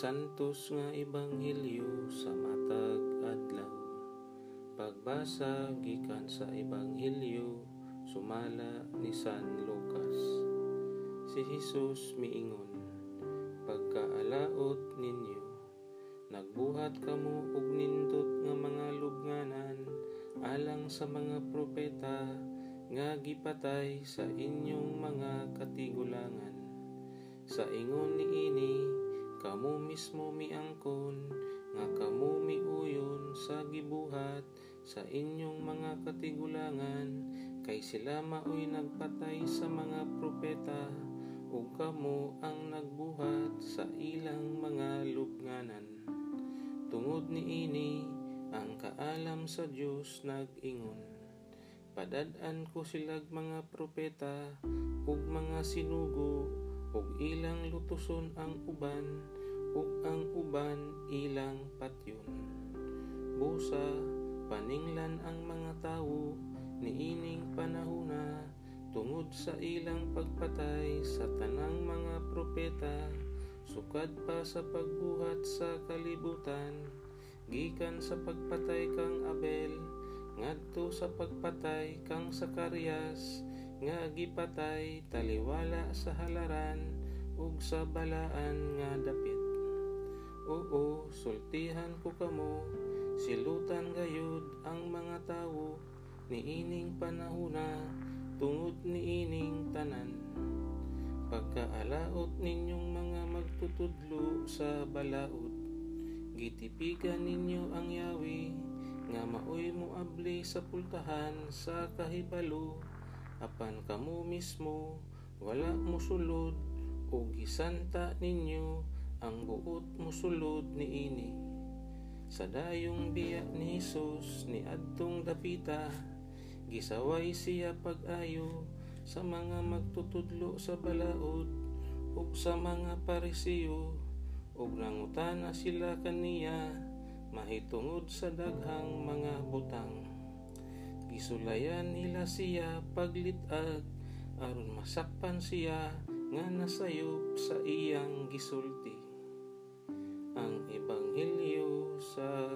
santos nga ebanghelyo sa matag adlaw. Pagbasa gikan sa ebanghelyo sumala ni San Lucas. Si Jesus miingon, Pagkaalaot ninyo, nagbuhat kamo og nindot nga mga lubnganan alang sa mga propeta nga gipatay sa inyong mga katigulangan. Sa ingon ni ini, kamo mismo miangkon nga kamo miuyon sa gibuhat sa inyong mga katigulangan kay sila maoy nagpatay sa mga propeta ug kamo ang nagbuhat sa ilang mga lubnganan. Tungod ni ini, ang kaalam sa Dios nag-ingon. Padad-an ko silag mga propeta ug mga sinugo ug ilang lutuson ang uban ug ang uban ilang patyon. Busa paninglan ang mga tawo niining panahona tungod sa ilang pagpatay sa tanang mga propeta sukad pa sa pagbuhat sa kalibutan gikan sa pagpatay kang Abel ngadto sa pagpatay kang Sakarias nga gipatay taliwala sa halaran ug sa balaan nga dapit. Oo sultihan ko kamo silutan gayud ang mga tawo niining panahona tungod niining tanan. Pagkaalaot ninyong mga magtutudlo sa balaod gitipigan ninyo ang yawi nga maoy mo abli sa pultahan sa kahibalo apan kamo mismo wala mosulod o gisanta ninyo ang buot mosulod ni ini. Sa dayong biya ni Hesus ni adtong dapita gisaway siya pag-ayo sa mga magtutudlo sa balaod ug sa mga parisiyo ug nangutana sila kaniya mahitungod sa daghang mga butang gisulayan nila siya paglitag aron masakpan siya nga nasayop sa iyang gisulti. Ang ebanghelyo sa